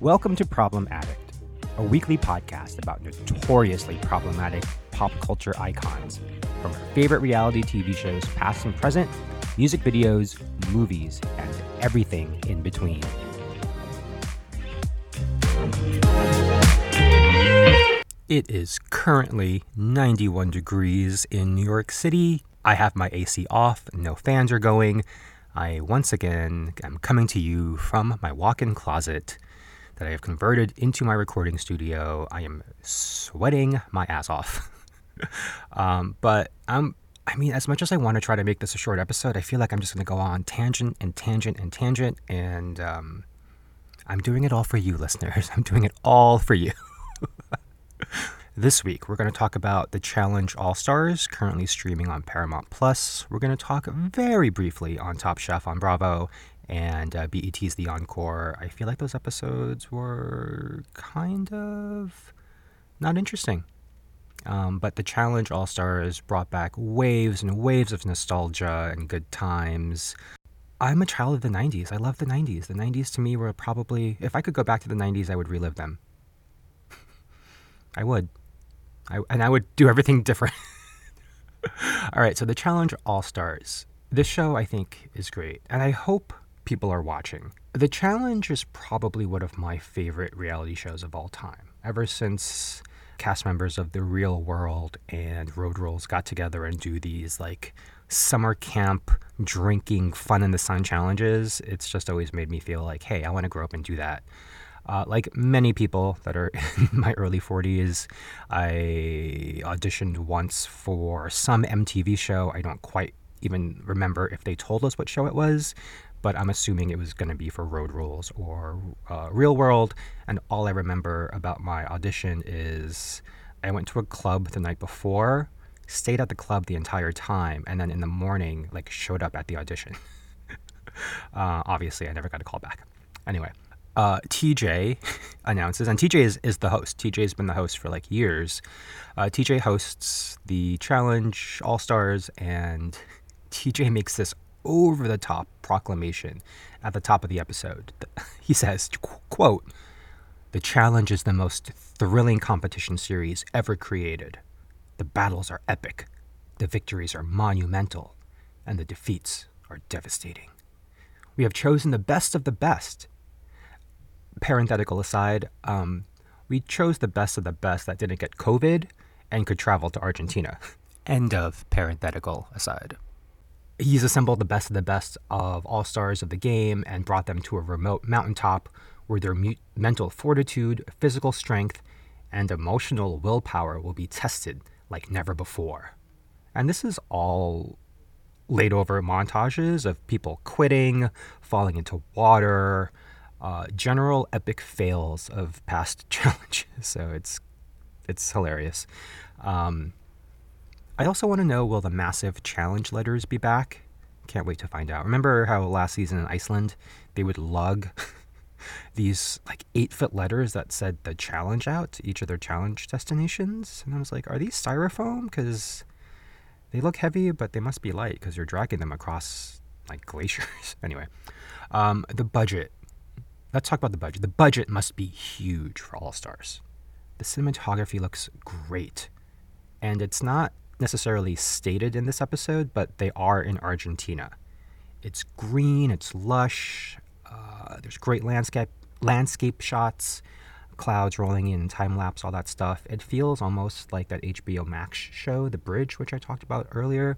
Welcome to Problem Addict, a weekly podcast about notoriously problematic pop culture icons from our favorite reality TV shows, past and present, music videos, movies, and everything in between. It is currently 91 degrees in New York City. I have my AC off, no fans are going. I once again am coming to you from my walk in closet that I have converted into my recording studio. I am sweating my ass off. um, but I'm, I mean, as much as I want to try to make this a short episode, I feel like I'm just going to go on tangent and tangent and tangent. And um, I'm doing it all for you, listeners. I'm doing it all for you. This week, we're going to talk about the Challenge All Stars, currently streaming on Paramount Plus. We're going to talk very briefly on Top Chef on Bravo and uh, BET's The Encore. I feel like those episodes were kind of not interesting. Um, but the Challenge All Stars brought back waves and waves of nostalgia and good times. I'm a child of the 90s. I love the 90s. The 90s to me were probably, if I could go back to the 90s, I would relive them. I would. I, and I would do everything different. All right, so the Challenge All Stars. This show, I think, is great, and I hope people are watching. The Challenge is probably one of my favorite reality shows of all time. Ever since cast members of The Real World and Road Rules got together and do these like summer camp drinking fun in the sun challenges, it's just always made me feel like, hey, I want to grow up and do that. Uh, like many people that are in my early 40s, I auditioned once for some MTV show. I don't quite even remember if they told us what show it was, but I'm assuming it was going to be for Road Rules or uh, Real World. And all I remember about my audition is I went to a club the night before, stayed at the club the entire time, and then in the morning, like, showed up at the audition. uh, obviously, I never got a call back. Anyway, uh, TJ announces, and TJ is, is the host. TJ has been the host for like years. Uh, TJ hosts the Challenge All Stars, and TJ makes this over the top proclamation at the top of the episode. He says, quote, the challenge is the most thrilling competition series ever created. The battles are epic, the victories are monumental, and the defeats are devastating. We have chosen the best of the best parenthetical aside, um, we chose the best of the best that didn't get COVID and could travel to Argentina. End of parenthetical aside. He's assembled the best of the best of all stars of the game and brought them to a remote mountaintop where their mu- mental fortitude, physical strength, and emotional willpower will be tested like never before. And this is all laid over montages of people quitting, falling into water, uh, general epic fails of past challenges. So it's it's hilarious. Um, I also want to know will the massive challenge letters be back? Can't wait to find out. Remember how last season in Iceland they would lug these like eight foot letters that said the challenge out to each of their challenge destinations? And I was like, are these styrofoam? Because they look heavy, but they must be light because you're dragging them across like glaciers. anyway, um, the budget Let's talk about the budget. The budget must be huge for All Stars. The cinematography looks great. And it's not necessarily stated in this episode, but they are in Argentina. It's green, it's lush, uh, there's great landscape landscape shots, clouds rolling in, time lapse, all that stuff. It feels almost like that HBO Max show, The Bridge, which I talked about earlier.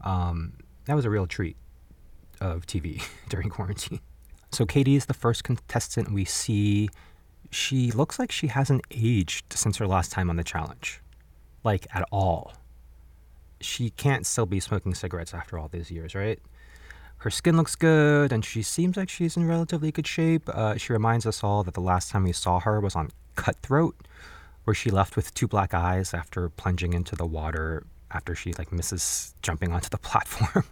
Um, that was a real treat of TV during quarantine. So Katie is the first contestant we see. She looks like she hasn't aged since her last time on the challenge, like at all. She can't still be smoking cigarettes after all these years, right? Her skin looks good, and she seems like she's in relatively good shape. Uh, she reminds us all that the last time we saw her was on Cutthroat, where she left with two black eyes after plunging into the water after she like misses jumping onto the platform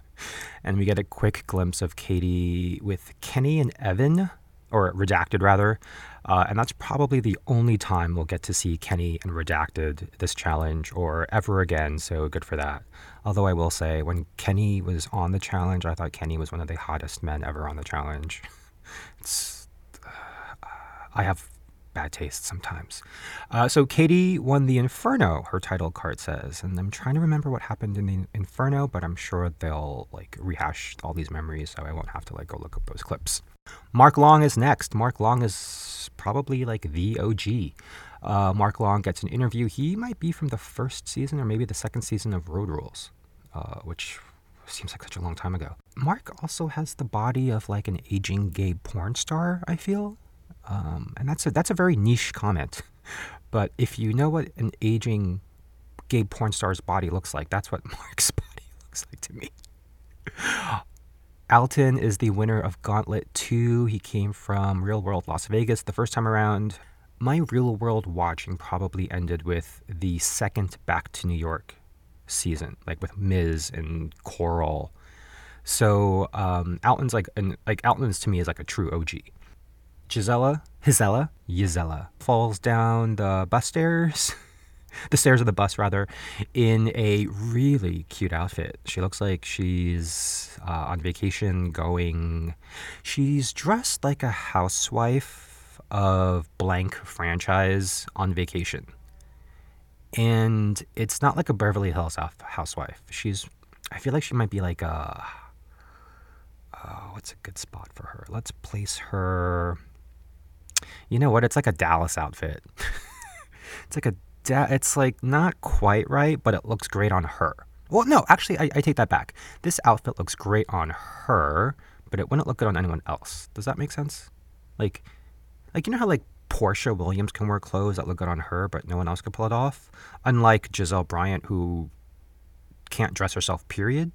and we get a quick glimpse of Katie with Kenny and Evan, or Redacted rather. Uh, and that's probably the only time we'll get to see Kenny and Redacted this challenge or ever again, so good for that. Although I will say, when Kenny was on the challenge, I thought Kenny was one of the hottest men ever on the challenge. It's I have bad taste sometimes. Uh, so Katie won the Inferno, her title card says, and I'm trying to remember what happened in the Inferno, but I'm sure they'll like rehash all these memories, so I won't have to like go look up those clips. Mark Long is next. Mark Long is probably like the OG. Uh, Mark Long gets an interview. He might be from the first season or maybe the second season of Road Rules, uh, which seems like such a long time ago. Mark also has the body of like an aging gay porn star, I feel. Um, and that's a, that's a very niche comment. But if you know what an aging gay porn star's body looks like, that's what Mark's body looks like to me. Alton is the winner of Gauntlet 2. He came from Real World Las Vegas the first time around. My real world watching probably ended with the second Back to New York season, like with Miz and Coral. So um, Alton's like, like Alton's to me is like a true OG. Jisela, Jisela, Jisela falls down the bus stairs, the stairs of the bus rather, in a really cute outfit. She looks like she's uh, on vacation going. She's dressed like a housewife of blank franchise on vacation. And it's not like a Beverly Hills housewife. She's, I feel like she might be like a, oh, what's a good spot for her? Let's place her you know what? It's like a Dallas outfit. it's like a da- it's like not quite right, but it looks great on her. Well, no, actually, I, I take that back. This outfit looks great on her, but it wouldn't look good on anyone else. Does that make sense? Like, like you know how like Porsha Williams can wear clothes that look good on her, but no one else can pull it off. Unlike Gizelle Bryant, who can't dress herself. Period.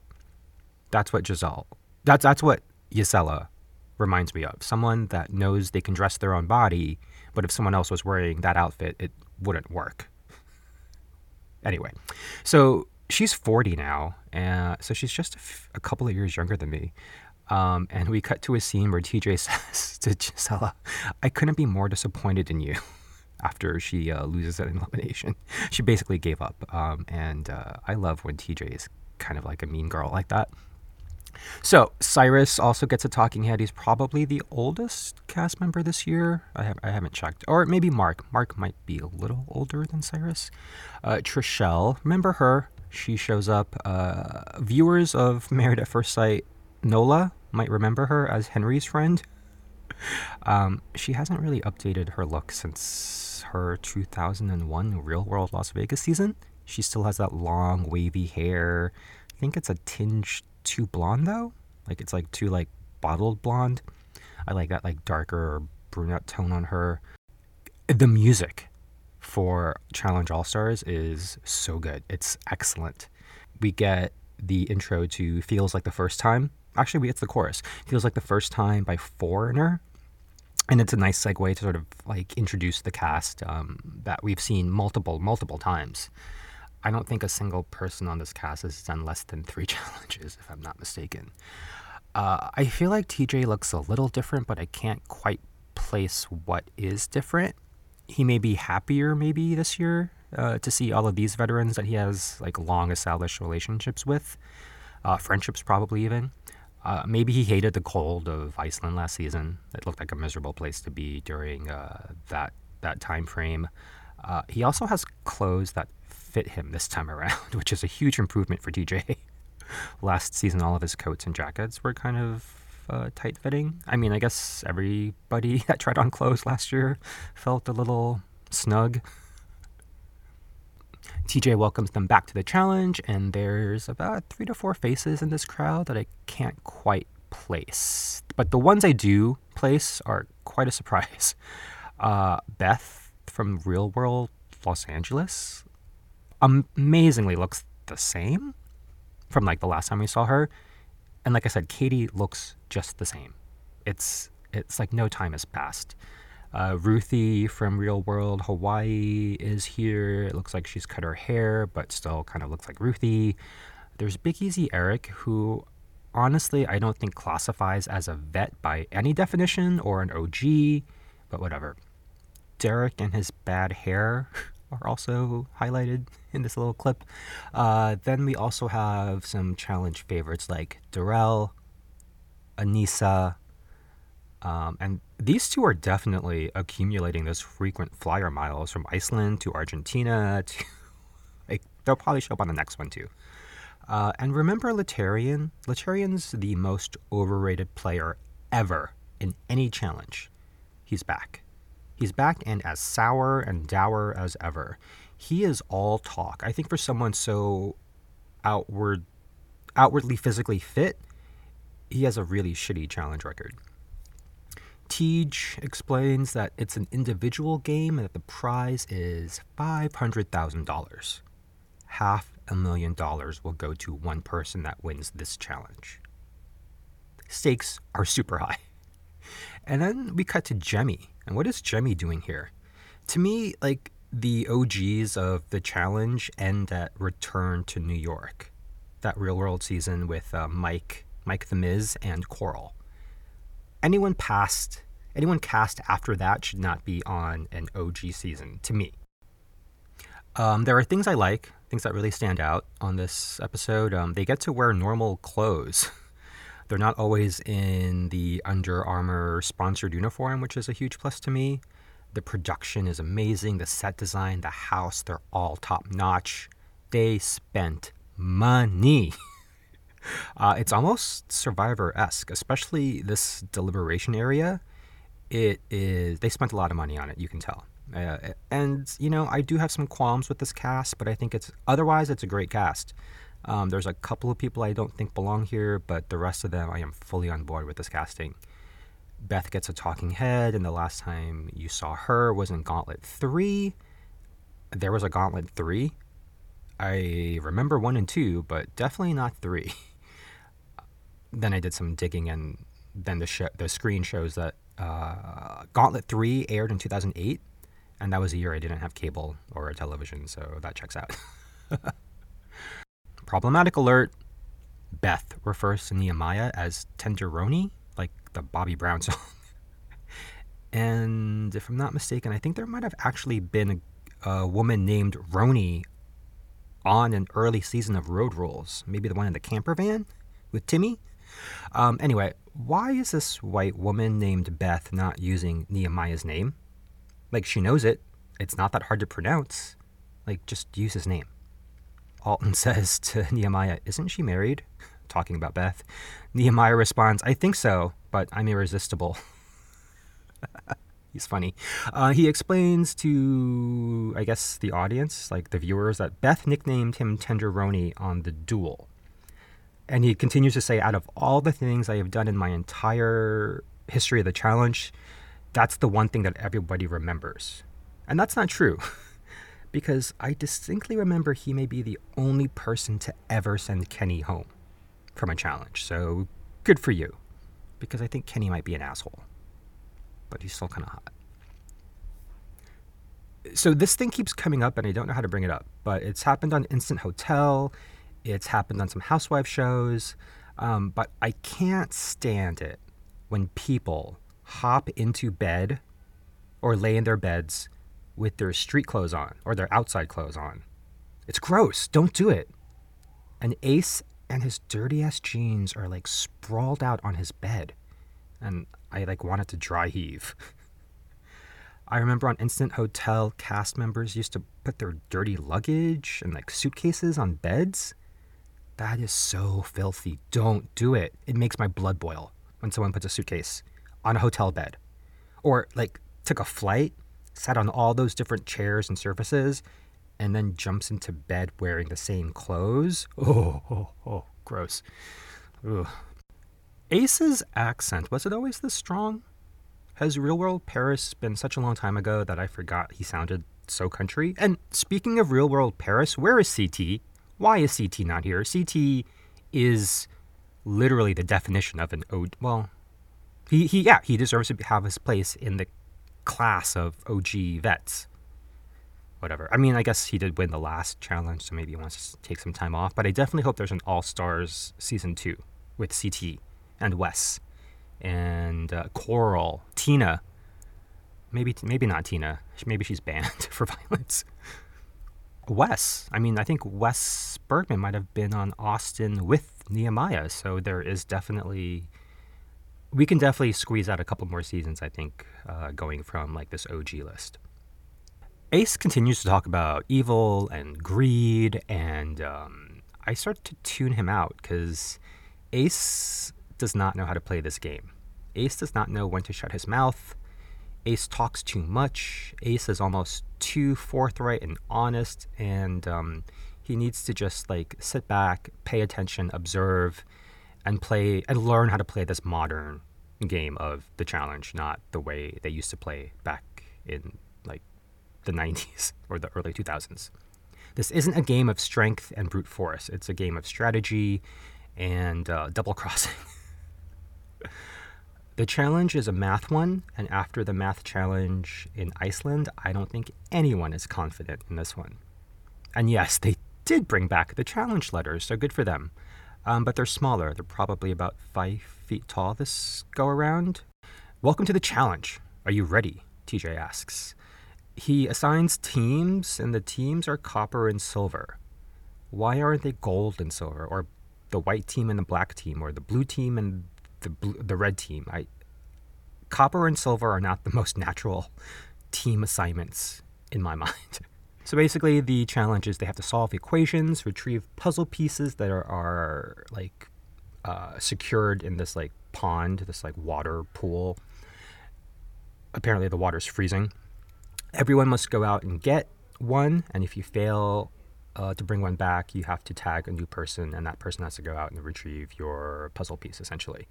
That's what Giselle. That's that's what Jisela reminds me of. Someone that knows they can dress their own body, but if someone else was wearing that outfit, it wouldn't work. anyway, so she's 40 now, and so she's just a, f- a couple of years younger than me. Um, and we cut to a scene where TJ says to Jisela, I couldn't be more disappointed in you after she uh, loses an elimination. She basically gave up. Um, and uh, I love when TJ is kind of like a mean girl like that. So Cyrus also gets a talking head. He's probably the oldest cast member this year. I, have, I haven't checked, or maybe Mark. Mark might be a little older than Cyrus. Uh, Trishelle, remember her? She shows up. Uh, viewers of Married at First Sight, Nola might remember her as Henry's friend. Um, she hasn't really updated her look since her 2001 Real World Las Vegas season. She still has that long wavy hair. I think it's a tinge too blonde though. Like it's like too like bottled blonde. I like that like darker brunette tone on her. The music for Challenge All Stars is so good. It's excellent. We get the intro to Feels Like the First Time. Actually, we get the chorus. Feels Like the First Time by Foreigner. And it's a nice segue to sort of like introduce the cast um, that we've seen multiple, multiple times. I don't think a single person on this cast has done less than three challenges, if I'm not mistaken. Uh, I feel like TJ looks a little different, but I can't quite place what is different. He may be happier, maybe this year, uh, to see all of these veterans that he has like long established relationships with, uh, friendships probably even. Uh, maybe he hated the cold of Iceland last season. It looked like a miserable place to be during uh, that that time frame. Uh, he also has clothes that fit him this time around, which is a huge improvement for TJ. Last season, all of his coats and jackets were kind of uh, tight fitting. I mean, I guess everybody that tried on clothes last year felt a little snug. TJ welcomes them back to the challenge, and there's about three to four faces in this crowd that I can't quite place. But the ones I do place are quite a surprise. Uh, Beth from Real World Los Angeles amazingly looks the same from like the last time we saw her. And like I said, Katie looks just the same. It's it's like no time has passed. Uh, Ruthie from Real World Hawaii is here. It looks like she's cut her hair, but still kind of looks like Ruthie. There's Big Easy Eric, who honestly I don't think classifies as a vet by any definition or an OG, but whatever. Derrick and his bad hair are also highlighted in this little clip. Uh, then we also have some challenge favorites like Darrell, Aneesa, Um, and these two are definitely accumulating those frequent flyer miles from Iceland to Argentina to. Like, they'll probably show up on the next one too. Uh, and remember Laterrian? Laterrian's the most overrated player ever in any challenge. He's back. He's back and as sour and dour as ever. He is all talk. I think for someone so outward, outwardly physically fit, he has a really shitty challenge record. TJ explains that it's an individual game and that the prize is $500,000. Half a million dollars will go to one person that wins this challenge. Stakes are super high. And then we cut to Jemmye. And what is Jemmye doing here? To me, like the OGs of the challenge end at Return to New York, that real world season with uh, Mike, Mike the Miz, and Coral. Anyone past, anyone cast after that should not be on an OG season, to me. Um, there are things I like, things that really stand out on this episode. Um, they get to wear normal clothes. They're not always in the Under Armour sponsored uniform, which is a huge plus to me. The production is amazing. The set design, the house, they're all top notch. They spent money. uh, it's almost Survivor esque, especially this deliberation area. It is, they spent a lot of money on it, you can tell. Uh, and, you know, I do have some qualms with this cast, but I think it's otherwise, it's a great cast. Um, there's a couple of people I don't think belong here, but the rest of them I am fully on board with this casting. Beth gets a talking head, and the last time you saw her was in Gauntlet 3. There was a Gauntlet 3. I remember 1 and 2, but definitely not 3. then I did some digging, and then the, sh- the screen shows that uh, Gauntlet 3 aired in 2008, and that was a year I didn't have cable or a television, so that checks out. Problematic alert. Beth refers to Nehemiah as Tenderoni, like the Bobby Brown song. and if I'm not mistaken, I think there might have actually been a, a woman named Roni on an early season of Road Rules. Maybe the one in the camper van with Timmy. Um, anyway, why is this white woman named Beth not using Nehemiah's name? Like, she knows it. It's not that hard to pronounce. Like, just use his name. Alton says to Nehemiah, Isn't she married? Talking about Beth. Nehemiah responds, I think so, but I'm irresistible. He's funny. Uh, he explains to, I guess, the audience, like the viewers, that Beth nicknamed him Tenderoni on the duel. And he continues to say, out of all the things I have done in my entire history of the challenge, that's the one thing that everybody remembers. And that's not true. because I distinctly remember he may be the only person to ever send Kenny home from a challenge. So good for you, because I think Kenny might be an asshole, but he's still kind of hot. So this thing keeps coming up, and I don't know how to bring it up, but it's happened on Instant Hotel, it's happened on some housewife shows, um, but I can't stand it when people hop into bed or lay in their beds with their street clothes on or their outside clothes on. It's gross. Don't do it. And Ace and his dirty ass jeans are like sprawled out on his bed. And I like wanted to dry heave. I remember on Instant Hotel, cast members used to put their dirty luggage and like suitcases on beds. That is so filthy. Don't do it. It makes my blood boil when someone puts a suitcase on a hotel bed. Or like took a flight sat on all those different chairs and surfaces, and then jumps into bed wearing the same clothes. Oh, oh, oh gross. Ugh. Ace's accent, was it always this strong? Has Real World Paris been such a long time ago that I forgot he sounded so country? And speaking of Real World Paris, where is CT? Why is CT not here? CT is literally the definition of an ode. Well, he, he yeah, he deserves to have his place in the class of OG vets. Whatever. I mean, I guess he did win the last challenge, so maybe he wants to take some time off. But I definitely hope there's an All Stars season two with CT and Wes and uh, Coral, Tina. Maybe maybe not Tina. Maybe she's banned for violence. Wes. I mean, I think Wes Bergman might have been on Austin with Nehemiah, so there is definitely we can definitely squeeze out a couple more seasons, I think, uh, going from like this OG list. Ace continues to talk about evil and greed, and um, I start to tune him out because Ace does not know how to play this game. Ace does not know when to shut his mouth. Ace talks too much. Ace is almost too forthright and honest, and um, he needs to just like sit back, pay attention, observe, and play and learn how to play this modern game of the challenge, not the way they used to play back in like the 90s or the early 2000s. This isn't a game of strength and brute force, it's a game of strategy and uh, double crossing. the challenge is a math one, and after the math challenge in Iceland, I don't think anyone is confident in this one. And yes, they did bring back the challenge letters, so good for them. Um, but they're smaller. They're probably about five feet tall this go around. Welcome to the challenge. Are you ready? TJ asks. He assigns teams, and the teams are copper and silver. Why aren't they gold and silver, or the white team and the black team, or the blue team and the blue, the red team? I copper and silver are not the most natural team assignments in my mind. So basically, the challenge is they have to solve equations, retrieve puzzle pieces that are, are like uh, secured in this like pond, this like water pool. Apparently, the water's freezing. Everyone must go out and get one, and if you fail uh, to bring one back, you have to tag a new person, and that person has to go out and retrieve your puzzle piece, essentially.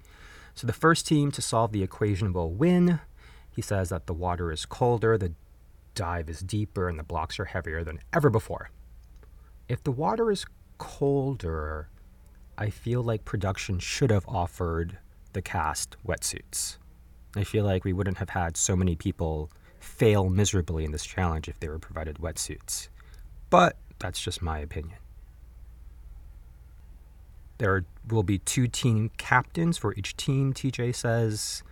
So the first team to solve the equation will win. He says that the water is colder, the dive is deeper, and the blocks are heavier than ever before. If the water is colder, I feel like production should have offered the cast wetsuits. I feel like we wouldn't have had so many people fail miserably in this challenge if they were provided wetsuits. But that's just my opinion. There will be two team captains for each team, TJ says,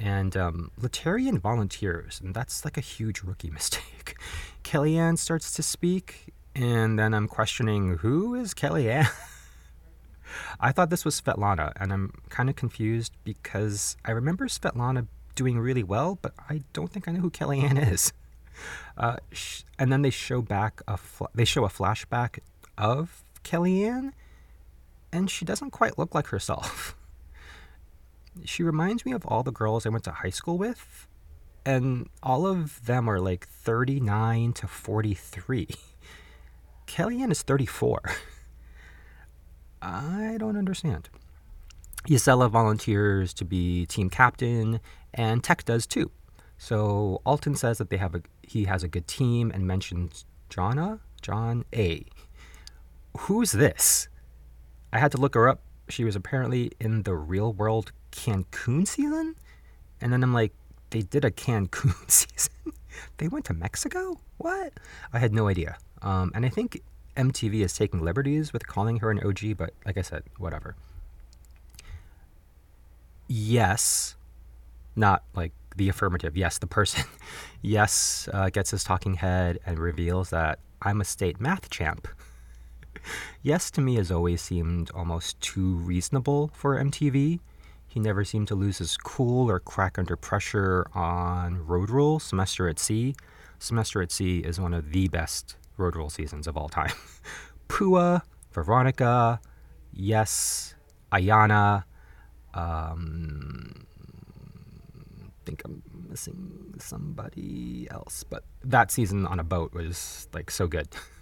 and um, Laterrian volunteers, and that's like a huge rookie mistake. Kellyanne starts to speak, and then I'm questioning who is Kellyanne? I thought this was Svetlana, and I'm kind of confused because I remember Svetlana doing really well, but I don't think I know who Kellyanne is. Uh, sh- and then they show back a fl- they show a flashback of Kellyanne, and she doesn't quite look like herself. She reminds me of all the girls I went to high school with, and all of them are like 39 to 43. Kellyanne is 34. I don't understand. Jisela volunteers to be team captain, and Teck does too. So Alton says that they have a he has a good team and mentions Jonna, John A. Who's this? I had to look her up. She was apparently in the real world Cancun season, and then I'm like, they did a Cancun season. they went to Mexico. What? I had no idea. Um, and I think MTV is taking liberties with calling her an OG, but like I said, whatever. Yes, not like the affirmative. Yes, the person. yes, uh, gets his talking head and reveals that I'm a state math champ. yes, to me, has always seemed almost too reasonable for MTV. He never seemed to lose his cool or crack under pressure on Road Rule, Semester at Sea. Semester at Sea is one of the best Road Rule seasons of all time. Pua, Veronica, Yes, Ayanna, um, think I'm missing somebody else, but that season on a boat was like so good.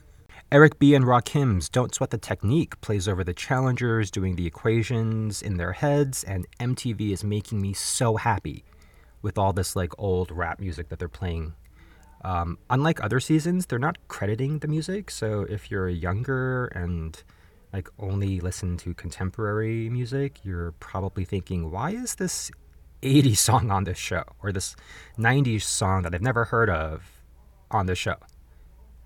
Eric B. and Rakim's Don't Sweat the Technique plays over the challengers doing the equations in their heads, and MTV is making me so happy with all this like old rap music that they're playing. Um, unlike other seasons, they're not crediting the music, so if you're younger and like only listen to contemporary music, you're probably thinking, why is this 80s song on this show or this 90s song that I've never heard of on this show?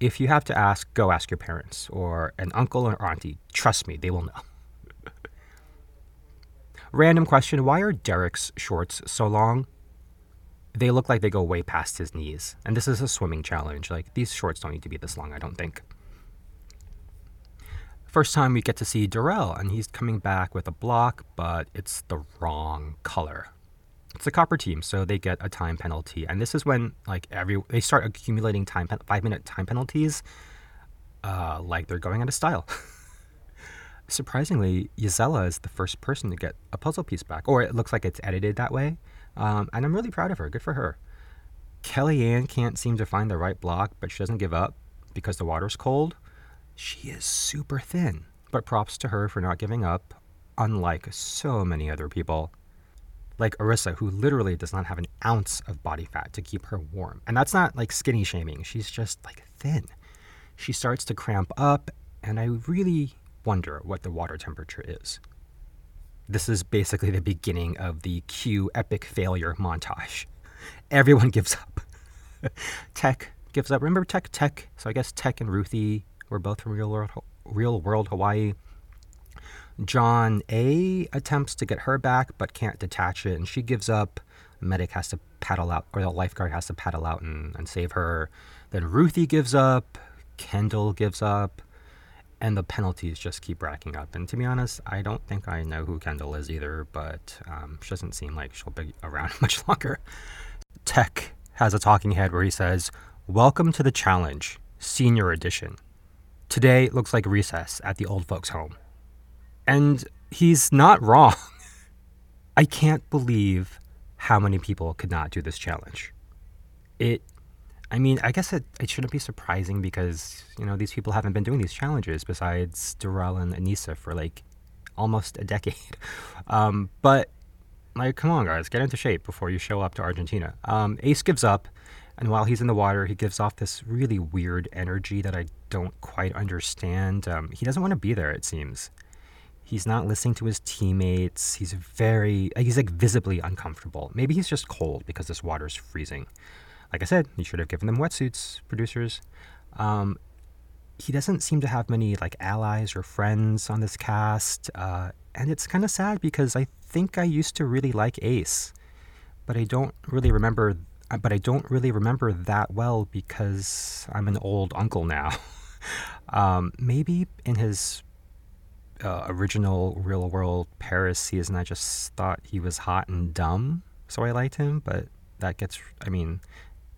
If you have to ask, go ask your parents or an uncle or auntie. Trust me, they will know. Random question Why are Derrick's shorts so long? They look like they go way past his knees. And this is a swimming challenge. Like, these shorts don't need to be this long, I don't think. First time we get to see Darrell, and he's coming back with a block, but it's the wrong color. It's the copper team, so they get a time penalty, and this is when like every they start accumulating time five minute time penalties, uh, like they're going out of style. Surprisingly, Jisela is the first person to get a puzzle piece back, or it looks like it's edited that way, um, and I'm really proud of her. Good for her. Kellyanne can't seem to find the right block, but she doesn't give up because the water's cold. She is super thin, but props to her for not giving up, unlike so many other people like Arissa, who literally does not have an ounce of body fat to keep her warm. And that's not like skinny shaming, she's just like thin. She starts to cramp up, and I really wonder what the water temperature is. This is basically the beginning of the Q epic failure montage. Everyone gives up. Teck gives up. Remember Teck? Teck. So I guess Teck and Ruthie were both from real world, real world Hawaii. Jonna attempts to get her back but can't detach it, and she gives up. The medic has to paddle out, or the lifeguard has to paddle out and, and save her. Then Ruthie gives up. Kendal gives up. And the penalties just keep racking up. And to be honest, I don't think I know who Kendal is either, but um, she doesn't seem like she'll be around much longer. Teck has a talking head where he says, Welcome to the challenge, senior edition. Today looks like recess at the old folks' home. And he's not wrong. I can't believe how many people could not do this challenge. It, I mean, I guess it, it shouldn't be surprising because, you know, these people haven't been doing these challenges besides Darrell and Aneesa for like almost a decade. Um, but, like, come on, guys, get into shape before you show up to Argentina. Um, Ace gives up, and while he's in the water, he gives off this really weird energy that I don't quite understand. Um, he doesn't want to be there, it seems. He's not listening to his teammates. He's very, he's like visibly uncomfortable. Maybe he's just cold because this water's freezing. Like I said, you should have given them wetsuits, producers. Um, he doesn't seem to have many like allies or friends on this cast, uh, and it's kind of sad because I think I used to really like Ace, but I don't really remember. Uh, but I don't really remember that well because I'm an old uncle now. um, maybe in his uh, original real world Paris season, I just thought he was hot and dumb, so I liked him. But that gets, I mean,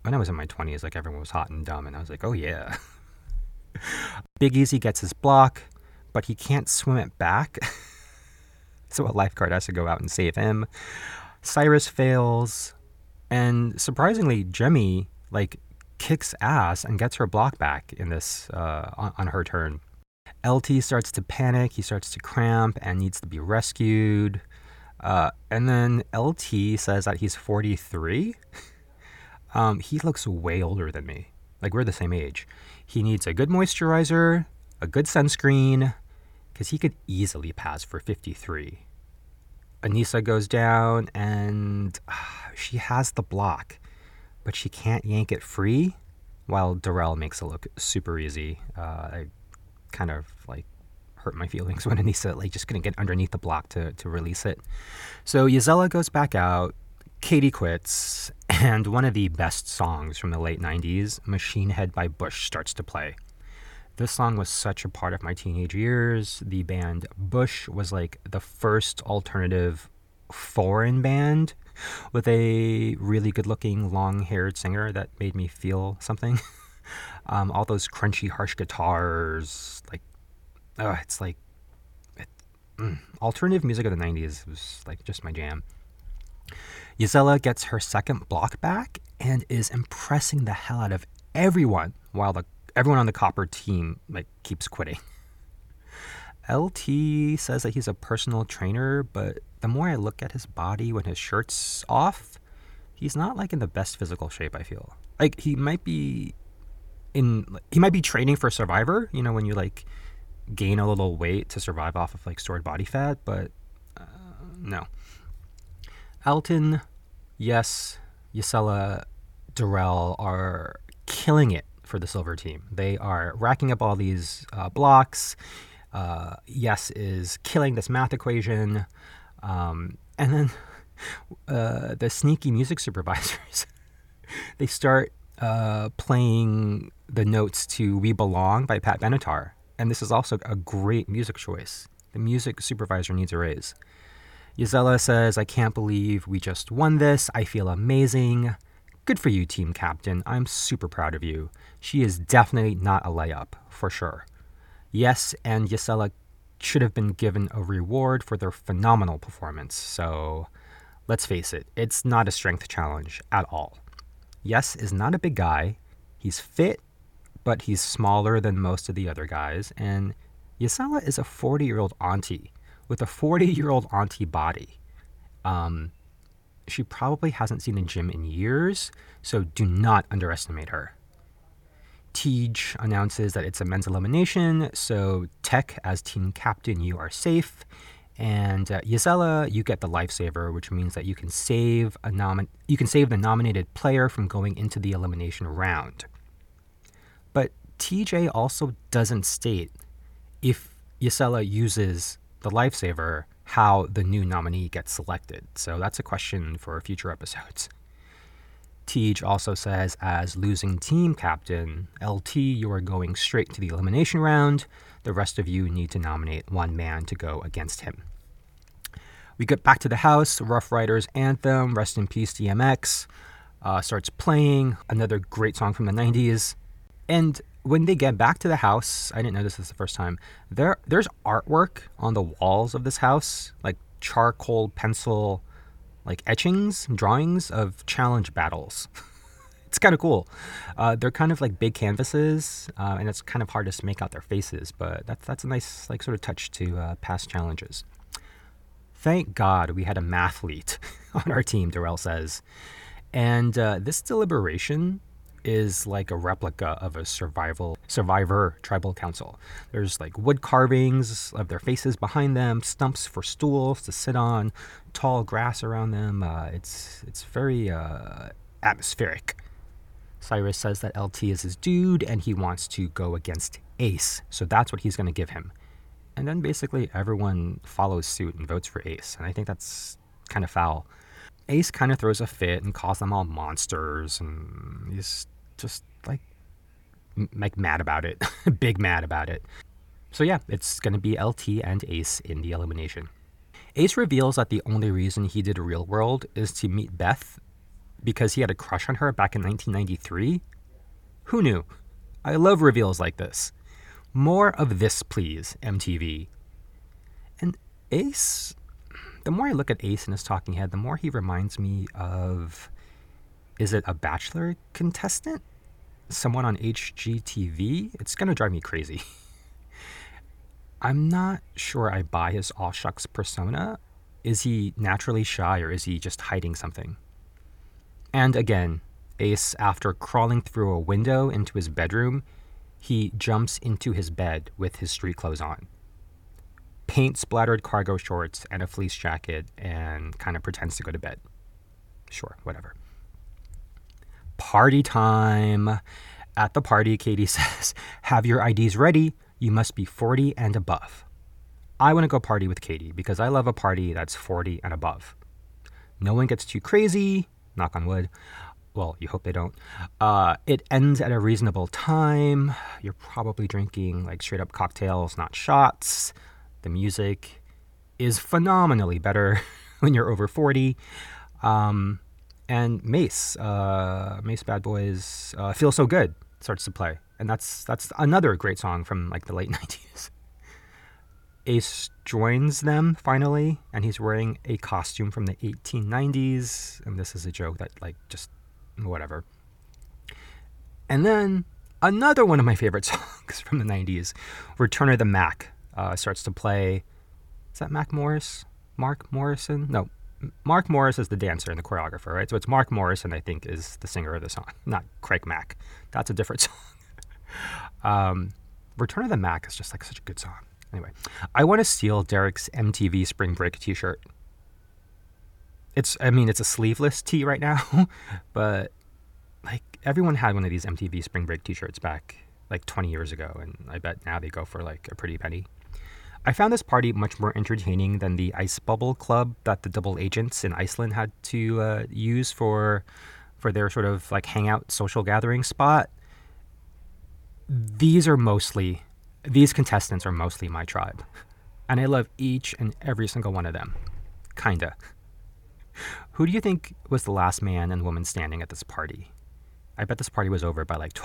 when I was in my 20s, like everyone was hot and dumb, and I was like, oh yeah. Big Easy gets his block, but he can't swim it back. so a lifeguard has to go out and save him. Cyrus fails, and surprisingly, Jemmye, like kicks ass and gets her block back in this uh, on, on her turn. LT starts to panic, he starts to cramp and needs to be rescued. Uh, and then LT says that he's 43. um, he looks way older than me. Like, we're the same age. He needs a good moisturizer, a good sunscreen, because he could easily pass for 53. Aneesa goes down and uh, she has the block, but she can't yank it free, while Darrell makes it look super easy. Uh, I kind of like hurt my feelings when Aneesa like just couldn't get underneath the block to, to release it. So Jisela goes back out, Katie quits, and one of the best songs from the late 90s, Machine Head by Bush, starts to play. This song was such a part of my teenage years. The band Bush was like the first alternative foreign band with a really good looking long haired singer that made me feel something. Um, all those crunchy, harsh guitars, oh, it's like it, mm, alternative music of the '90s was like just my jam. Jisela gets her second block back and is impressing the hell out of everyone, while the everyone on the Copper team like keeps quitting. LT says that he's a personal trainer, but the more I look at his body when his shirt's off, he's not like in the best physical shape. I feel like he might be in he might be training for survivor you know when you like gain a little weight to survive off of like stored body fat but uh, no. Alton yes jisela darrell are killing it for the silver team. They are racking up all these uh, blocks. Uh, yes is killing this math equation. Um, and then uh, the sneaky music supervisors they start uh, playing the notes to We Belong by Pat Benatar. And this is also a great music choice. The music supervisor needs a raise. Jisela says, I can't believe we just won this. I feel amazing. Good for you, team captain. I'm super proud of you. She is definitely not a layup, for sure. Yes, and Jisela should have been given a reward for their phenomenal performance. So let's face it, it's not a strength challenge at all. Yes is not a big guy. He's fit, but he's smaller than most of the other guys. And Jisela is a 40 year old auntie with a 40 year old auntie body. Um, she probably hasn't seen a gym in years, so do not underestimate her. TJ announces that it's a men's elimination, so Teck, as team captain, you are safe. And uh, you get the lifesaver, which means that you can save a nomin- you can save the nominated player from going into the elimination round. TJ also doesn't state if Jisela uses the lifesaver, how the new nominee gets selected. So that's a question for future episodes. TJ also says, as losing team captain, LT, you are going straight to the elimination round. The rest of you need to nominate one man to go against him. We get back to the house. Ruff Ryders anthem, Rest in Peace DMX, uh, starts playing. Another great song from the 90s. And when they get back to the house, I didn't know this was the first time. There, there's artwork on the walls of this house, like charcoal pencil, like etchings, drawings of challenge battles. it's kind of cool. Uh, they're kind of like big canvases, uh, and it's kind of hard to make out their faces, but that's that's a nice like sort of touch to uh, past challenges. Thank God we had a mathlete on our team, Darrell says. And uh, this deliberation is like a replica of a survival survivor tribal council. There's like wood carvings of their faces behind them, stumps for stools to sit on, tall grass around them. Uh, it's it's very uh, atmospheric. Cyrus says that LT is his dude and he wants to go against Ace, so that's what he's going to give him. And then basically everyone follows suit and votes for Ace, and I think that's kind of foul. Ace kind of throws a fit and calls them all monsters, and he's just like like mad about it, big mad about it. So yeah, it's gonna be LT and Ace in the elimination. Ace reveals that the only reason he did Real World is to meet Beth because he had a crush on her back in 1993. Who knew? I love reveals like this. More of this, please, MTV. And Ace, the more I look at Ace in his talking head, the more he reminds me of is it a Bachelor contestant? Someone on HGTV? It's going to drive me crazy. I'm not sure I buy his all shucks persona. Is he naturally shy or is he just hiding something? And again, Ace, after crawling through a window into his bedroom, he jumps into his bed with his street clothes on. Paint splattered cargo shorts and a fleece jacket and kind of pretends to go to bed. Sure, whatever. Party time. At the party, Katie says, Have your IDs ready. You must be 40 and above. I want to go party with Katie because I love a party that's 40 and above. No one gets too crazy, knock on wood. Well, you hope they don't. Uh, it ends at a reasonable time. You're probably drinking like straight up cocktails, not shots. The music is phenomenally better when you're over 40. Um, and Mase, uh, Mase Bad Boys, uh, "Feel So Good" starts to play, and that's that's another great song from like the late '90s. Ace joins them finally, and he's wearing a costume from the 1890s, and this is a joke that like just whatever. And then another one of my favorite songs from the 90s, Return of the Mack, uh, starts to play. Is that Mac Morris? Mark Morrison? No, Mark Morris is the dancer and the choreographer, right? So it's Mark Morrison, I think, is the singer of the song, not Craig Mack. That's a different song. um, Return of the Mack is just like such a good song. Anyway, I want to steal Derrick's MTV Spring Break T-shirt. It's, I mean, it's a sleeveless tee right now, but like everyone had one of these MTV Spring Break T-shirts back like 20 years ago, and I bet now they go for like a pretty penny. I found this party much more entertaining than the ice bubble club that the double agents in Iceland had to uh, use for for their sort of like hangout social gathering spot. These are mostly these contestants are mostly my tribe, and I love each and every single one of them. Kinda. Who do you think was the last man and woman standing at this party? I bet this party was over by like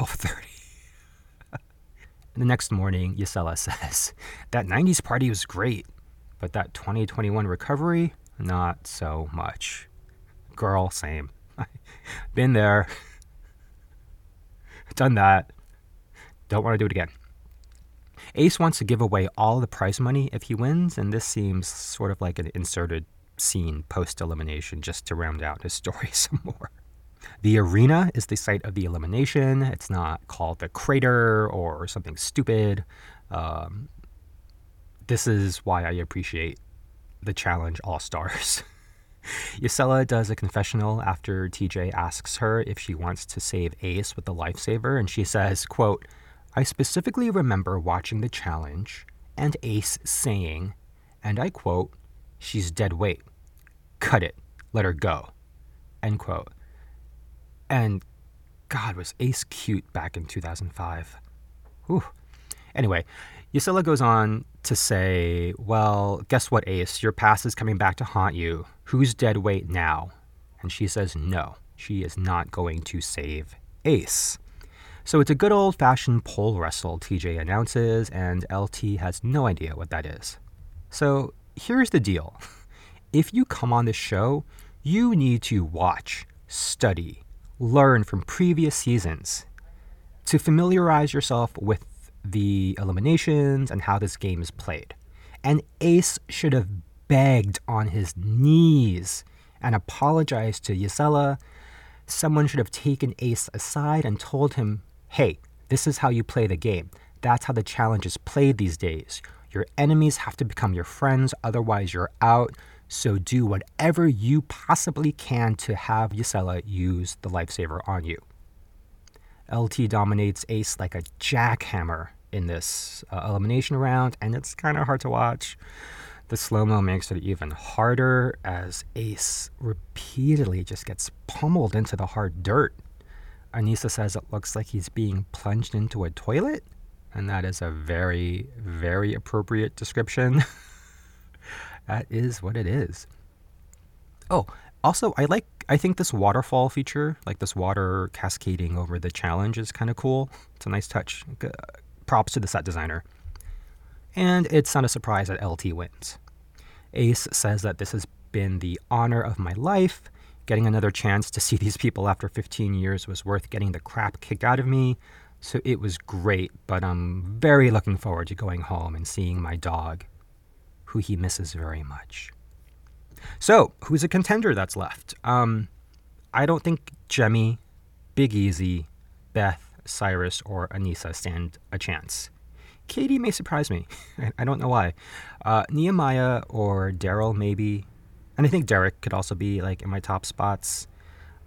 12:30. the next morning, Jisela says, "That 90s party was great, but that 2021 recovery, not so much." Girl, same. Been there. Done that. Don't want to do it again. Ace wants to give away all the prize money if he wins, and this seems sort of like an inserted scene post elimination just to round out his story some more. The arena is the site of the elimination. It's not called the crater or something stupid. Um, this is why I appreciate the challenge All Stars. Jisela does a confessional after TJ asks her if she wants to save Ace with the lifesaver, and she says, quote, I specifically remember watching the challenge and Ace saying, and I quote, she's dead weight. Cut it. Let her go. End quote. And God, was Ace cute back in 2005. Whew. Anyway, Jisela goes on to say, Well, guess what, Ace? Your past is coming back to haunt you. Who's dead weight now? And she says, No, she is not going to save Ace. So it's a good old fashioned pole wrestle, TJ announces, and LT has no idea what that is. So here's the deal if you come on this show, you need to watch, study, learn from previous seasons to familiarize yourself with the eliminations and how this game is played. And Ace should have begged on his knees and apologized to Jisela. Someone should have taken Ace aside and told him, hey, this is how you play the game. That's how the challenge is played these days. Your enemies have to become your friends, otherwise, you're out. So do whatever you possibly can to have Jisela use the lifesaver on you. LT dominates Ace like a jackhammer in this uh, elimination round, and it's kind of hard to watch. The slow mo makes it even harder as Ace repeatedly just gets pummeled into the hard dirt. Aneesa says it looks like he's being plunged into a toilet, and that is a very, very appropriate description. that is what it is. Oh, also, I like I think this waterfall feature, like this water cascading over the challenge, is kind of cool. It's a nice touch. Uh, props to the set designer. And it's not a surprise that LT wins. Ace says that this has been the honor of my life. Getting another chance to see these people after 15 years was worth getting the crap kicked out of me. So it was great, but I'm very looking forward to going home and seeing my dog, who he misses very much. So, who's a contender that's left? Um, I don't think Jemmye, Big Easy, Beth, Cyrus, or Aneesa stand a chance. Katie may surprise me. I don't know why. Uh, Nehemiah or Darrell, maybe. And I think Derrick could also be like in my top spots.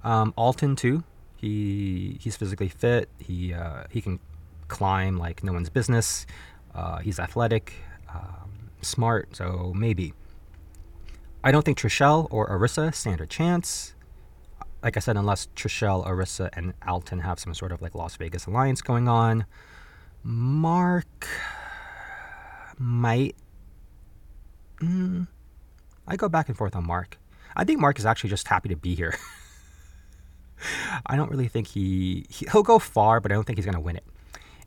Um, Alton too. He he's physically fit. He uh, he can climb like no one's business. Uh, he's athletic, um, smart. So maybe. I don't think Trishelle or Arissa stand a chance. Like I said, unless Trishelle, Arissa, and Alton have some sort of like Las Vegas alliance going on. Mark might. Mm, I go back and forth on Mark. I think Mark is actually just happy to be here. I don't really think he, he he'll go far, but I don't think he's to win it.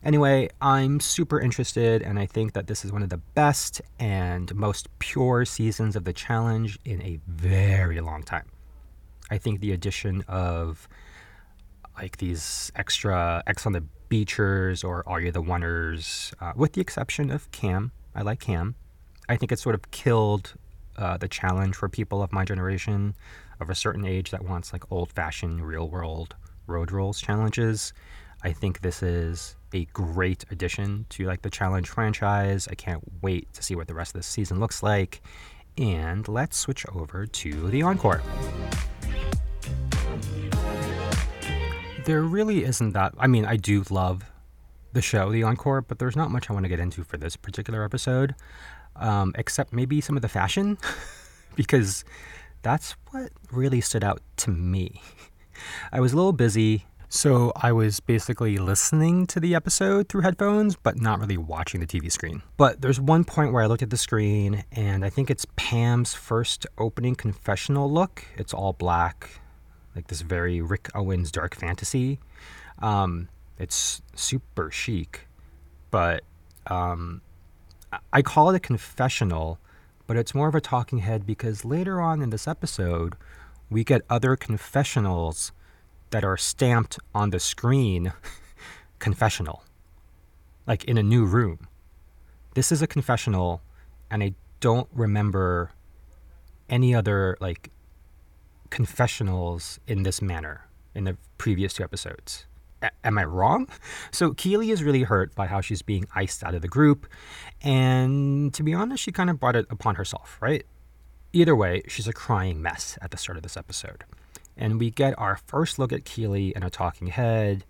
Anyway, I'm super interested, and I think that this is one of the best and most pure seasons of the challenge in a very long time. I think the addition of like these extra Ex on the Beachers or Are You the Oneers, uh, with the exception of Cam, I like Cam. I think it sort of killed uh, the challenge for people of my generation of a certain age that wants like old fashioned, real world road rules challenges. I think this is a great addition to like the challenge franchise. I can't wait to see what the rest of this season looks like. And let's switch over to the encore. There really isn't that. I mean, I do love the show, The Encore, but there's not much I want to get into for this particular episode, um, except maybe some of the fashion, because that's what really stood out to me. I was a little busy So I was basically listening to the episode through headphones, but not really watching the TV screen. But there's one point where I looked at the screen, and I think it's Pam's first opening confessional look. It's all black, like this very Rick Owens dark fantasy. Um, it's super chic, but um, I call it a confessional, but it's more of a talking head because later on in this episode, we get other confessionals that are stamped on the screen confessional, like in a new room. This is a confessional, and I don't remember any other like confessionals in this manner in the previous two episodes. A- am I wrong? So Kiely is really hurt by how she's being iced out of the group, and to be honest, she kind of brought it upon herself, right? Either way, she's a crying mess at the start of this episode and we get our first look at Kiely in a talking head,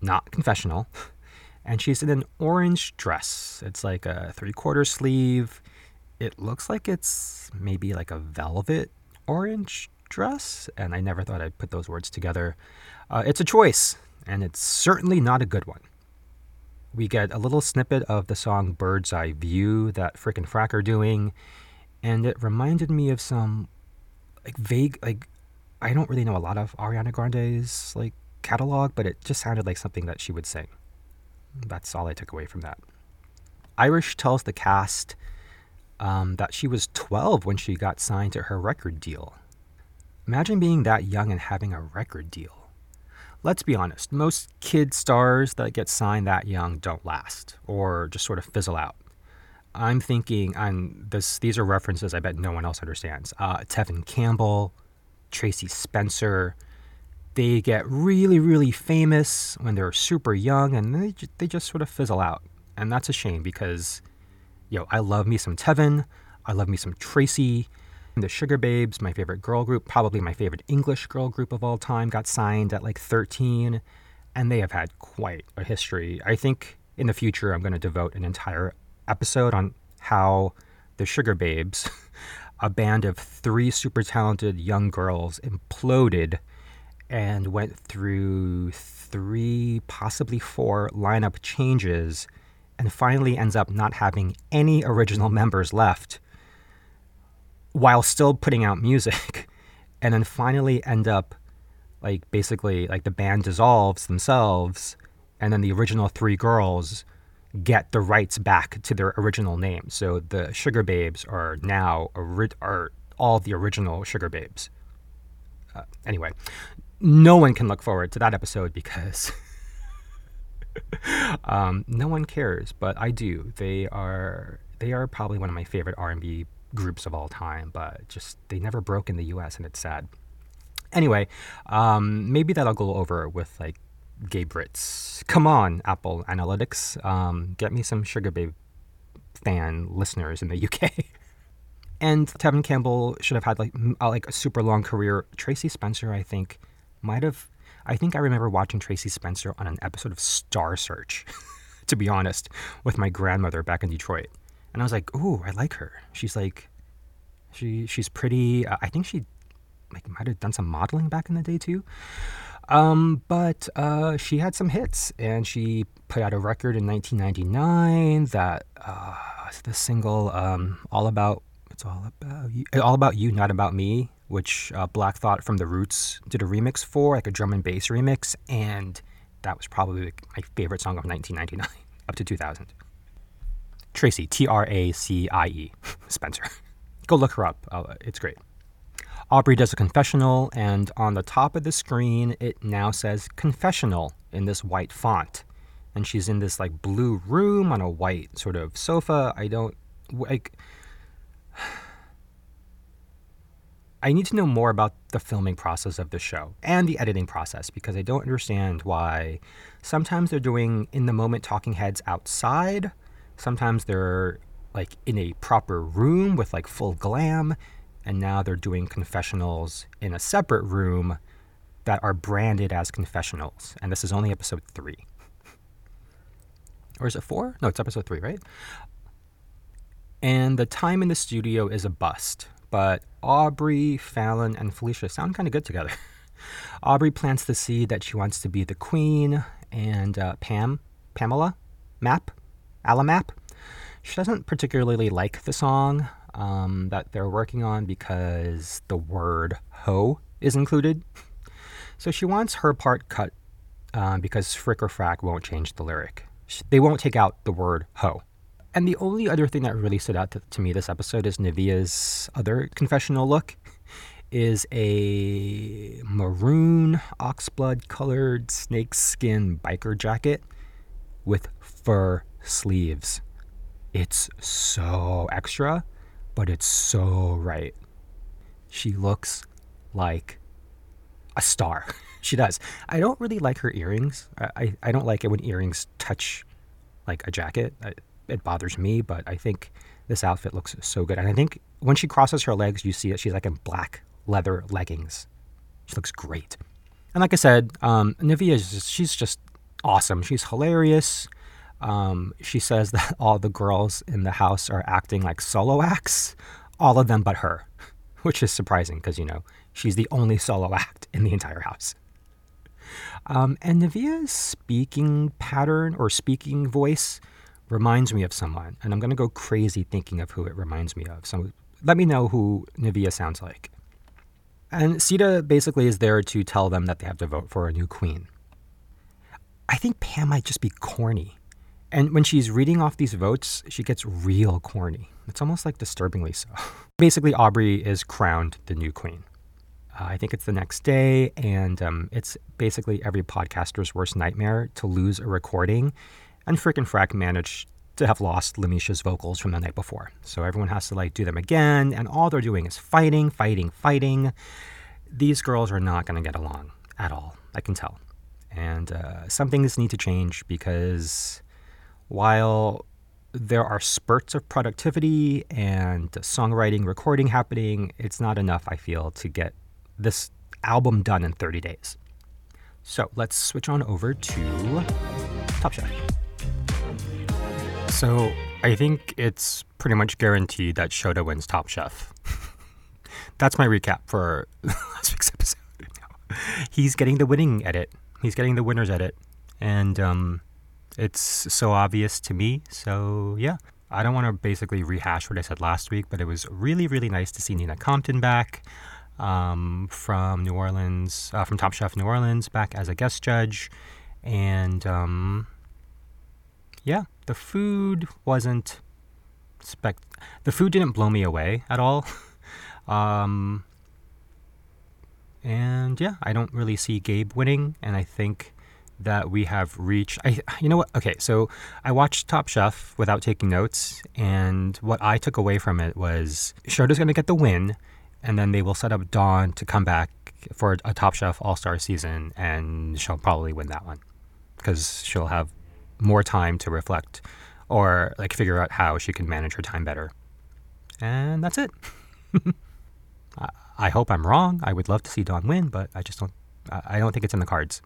not confessional, and she's in an orange dress. It's like a three quarter sleeve. It looks like it's maybe like a velvet orange dress, and I never thought I'd put those words together. Uh, it's a choice, and it's certainly not a good one. We get a little snippet of the song Bird's Eye View that Frick and Frack are doing, and it reminded me of some like vague, like I don't really know a lot of Ariana Grande's like catalog, but it just sounded like something that she would sing. That's all I took away from that. Irish tells the cast um, that she was 12 when she got signed to her record deal. Imagine being that young and having a record deal. Let's be honest, most kid stars that get signed that young don't last or just sort of fizzle out. I'm thinking, on this, these are references I bet no one else understands. Uh, Tevin Campbell, Tracie Spencer. They get really, really famous when they're super young and they, they just sort of fizzle out. And that's a shame because, yo, I love me some Tevin. I love me some Tracie. The Sugababes, my favorite girl group, probably my favorite English girl group of all time, got signed at like 13. And they have had quite a history. I think in the future, I'm going to devote an entire episode on how the Sugababes a band of three super talented young girls imploded and went through three, possibly four lineup changes, and finally ends up not having any original members left while still putting out music. And then finally end up like basically like the band dissolves themselves, and then the original three girls get the rights back to their original name. So the Sugababes are now are all the original Sugababes. Uh, anyway, no one can look forward to that episode because um, no one cares, but I do. They are they are probably one of my favorite R&B groups of all time, but just they never broke in the U.S. and it's sad. Anyway, um, maybe that'll go over with like gay Brits. Come on, Apple Analytics. Um, get me some Sugababe fan listeners in the UK. and Tevin Campbell should have had like a, like a super long career. Tracie Spencer, I think, might have. I think I remember watching Tracie Spencer on an episode of Star Search, to be honest, with my grandmother back in Detroit. And I was like, "Ooh, I like her. She's like, she she's pretty. I think she like might have done some modeling back in the day too. Um, but uh, she had some hits, and she put out a record in 1999 that uh, the single um, "All About It's All About You," "All About You, Not About Me," which uh, Black Thought from the Roots did a remix for, like a drum and bass remix, and that was probably my favorite song of 1999 up to 2000. Tracie, T R A C I E, Spencer. Go look her up. Uh, it's great. Aubrey does a confessional, and on the top of the screen, it now says confessional in this white font. And she's in this like blue room on a white sort of sofa. I don't like. I need to know more about the filming process of the show and the editing process because I don't understand why sometimes they're doing in the moment talking heads outside, sometimes they're like in a proper room with like full glam, and now they're doing confessionals in a separate room that are branded as confessionals. And this is only episode three. Or is it four? No, it's episode three, right? And the time in the studio is a bust, but Aubrey, Fallon, and Felisha sound kind of good together. Aubrey plants the seed that she wants to be the queen, and uh, Pam, Pamela, Map, Alamap, she doesn't particularly like the song um, that they're working on because the word hoe is included. So she wants her part cut uh, because Frick or Frack won't change the lyric. They won't take out the word hoe. And the only other thing that really stood out to, to me this episode is Nivea's other confessional look is a maroon oxblood colored snakeskin biker jacket with fur sleeves. It's so extra, but it's so right. She looks like a star. she does. I don't really like her earrings. I, I, I, don't like it when earrings touch like a jacket. I, it bothers me, but I think this outfit looks so good. And I think when she crosses her legs, you see that she's like in black leather leggings. She looks great. And like I said, um, Nivea is just, she's just awesome. She's hilarious. Um, she says that all the girls in the house are acting like solo acts, all of them but her, which is surprising because, you know, she's the only solo act in the entire house. Um, and Nivea's speaking pattern or speaking voice reminds me of someone, and I'm going to go crazy thinking of who it reminds me of. So let me know who Nivea sounds like. And Sita basically is there to tell them that they have to vote for a new queen. I think Pam might just be corny. And when she's reading off these votes, she gets real corny. It's almost like disturbingly so. Basically, Aubrey is crowned the new queen. Uh, I think it's the next day, and um, it's basically every podcaster's worst nightmare to lose a recording. And Frick and Frack managed to have lost LeMisha's vocals from the night before. So everyone has to like do them again, and all they're doing is fighting, fighting, fighting. These girls are not going to get along at all. I can tell. And uh, some things need to change because while there are spurts of productivity and songwriting, recording happening, it's not enough, I feel, to get this album done in 30 days. So let's switch on over to Top Chef. So I think it's pretty much guaranteed that Shota wins Top Chef. That's my recap for last week's episode. He's getting the winning edit. He's getting the winner's edit. And um, it's so obvious to me. So, yeah. I don't want to basically rehash what I said last week, but it was really, really nice to see Nina Compton back um, from New Orleans, uh, from Top Chef New Orleans, back as a guest judge. And um, yeah, the food wasn't spec. The food didn't blow me away at all. um, and yeah, I don't really see Gabe winning, and I think that we have reached. I, you know what? Okay, so I watched Top Chef without taking notes, and what I took away from it was Shota's going to get the win, and then they will set up Dawn to come back for a Top Chef All Star season, and she'll probably win that one because she'll have more time to reflect or like figure out how she can manage her time better. And that's it. I hope I'm wrong. I would love to see Dawn win, but I just don't. I don't think it's in the cards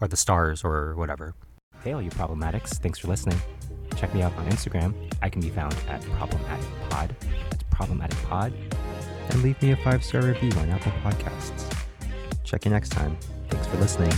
or the stars or whatever. Hey, all you problematics. Thanks for listening. Check me out on Instagram. I can be found at problemaddictpod. That's problemaddictpod. And leave me a five star review on Apple Podcasts. Check you next time. Thanks for listening.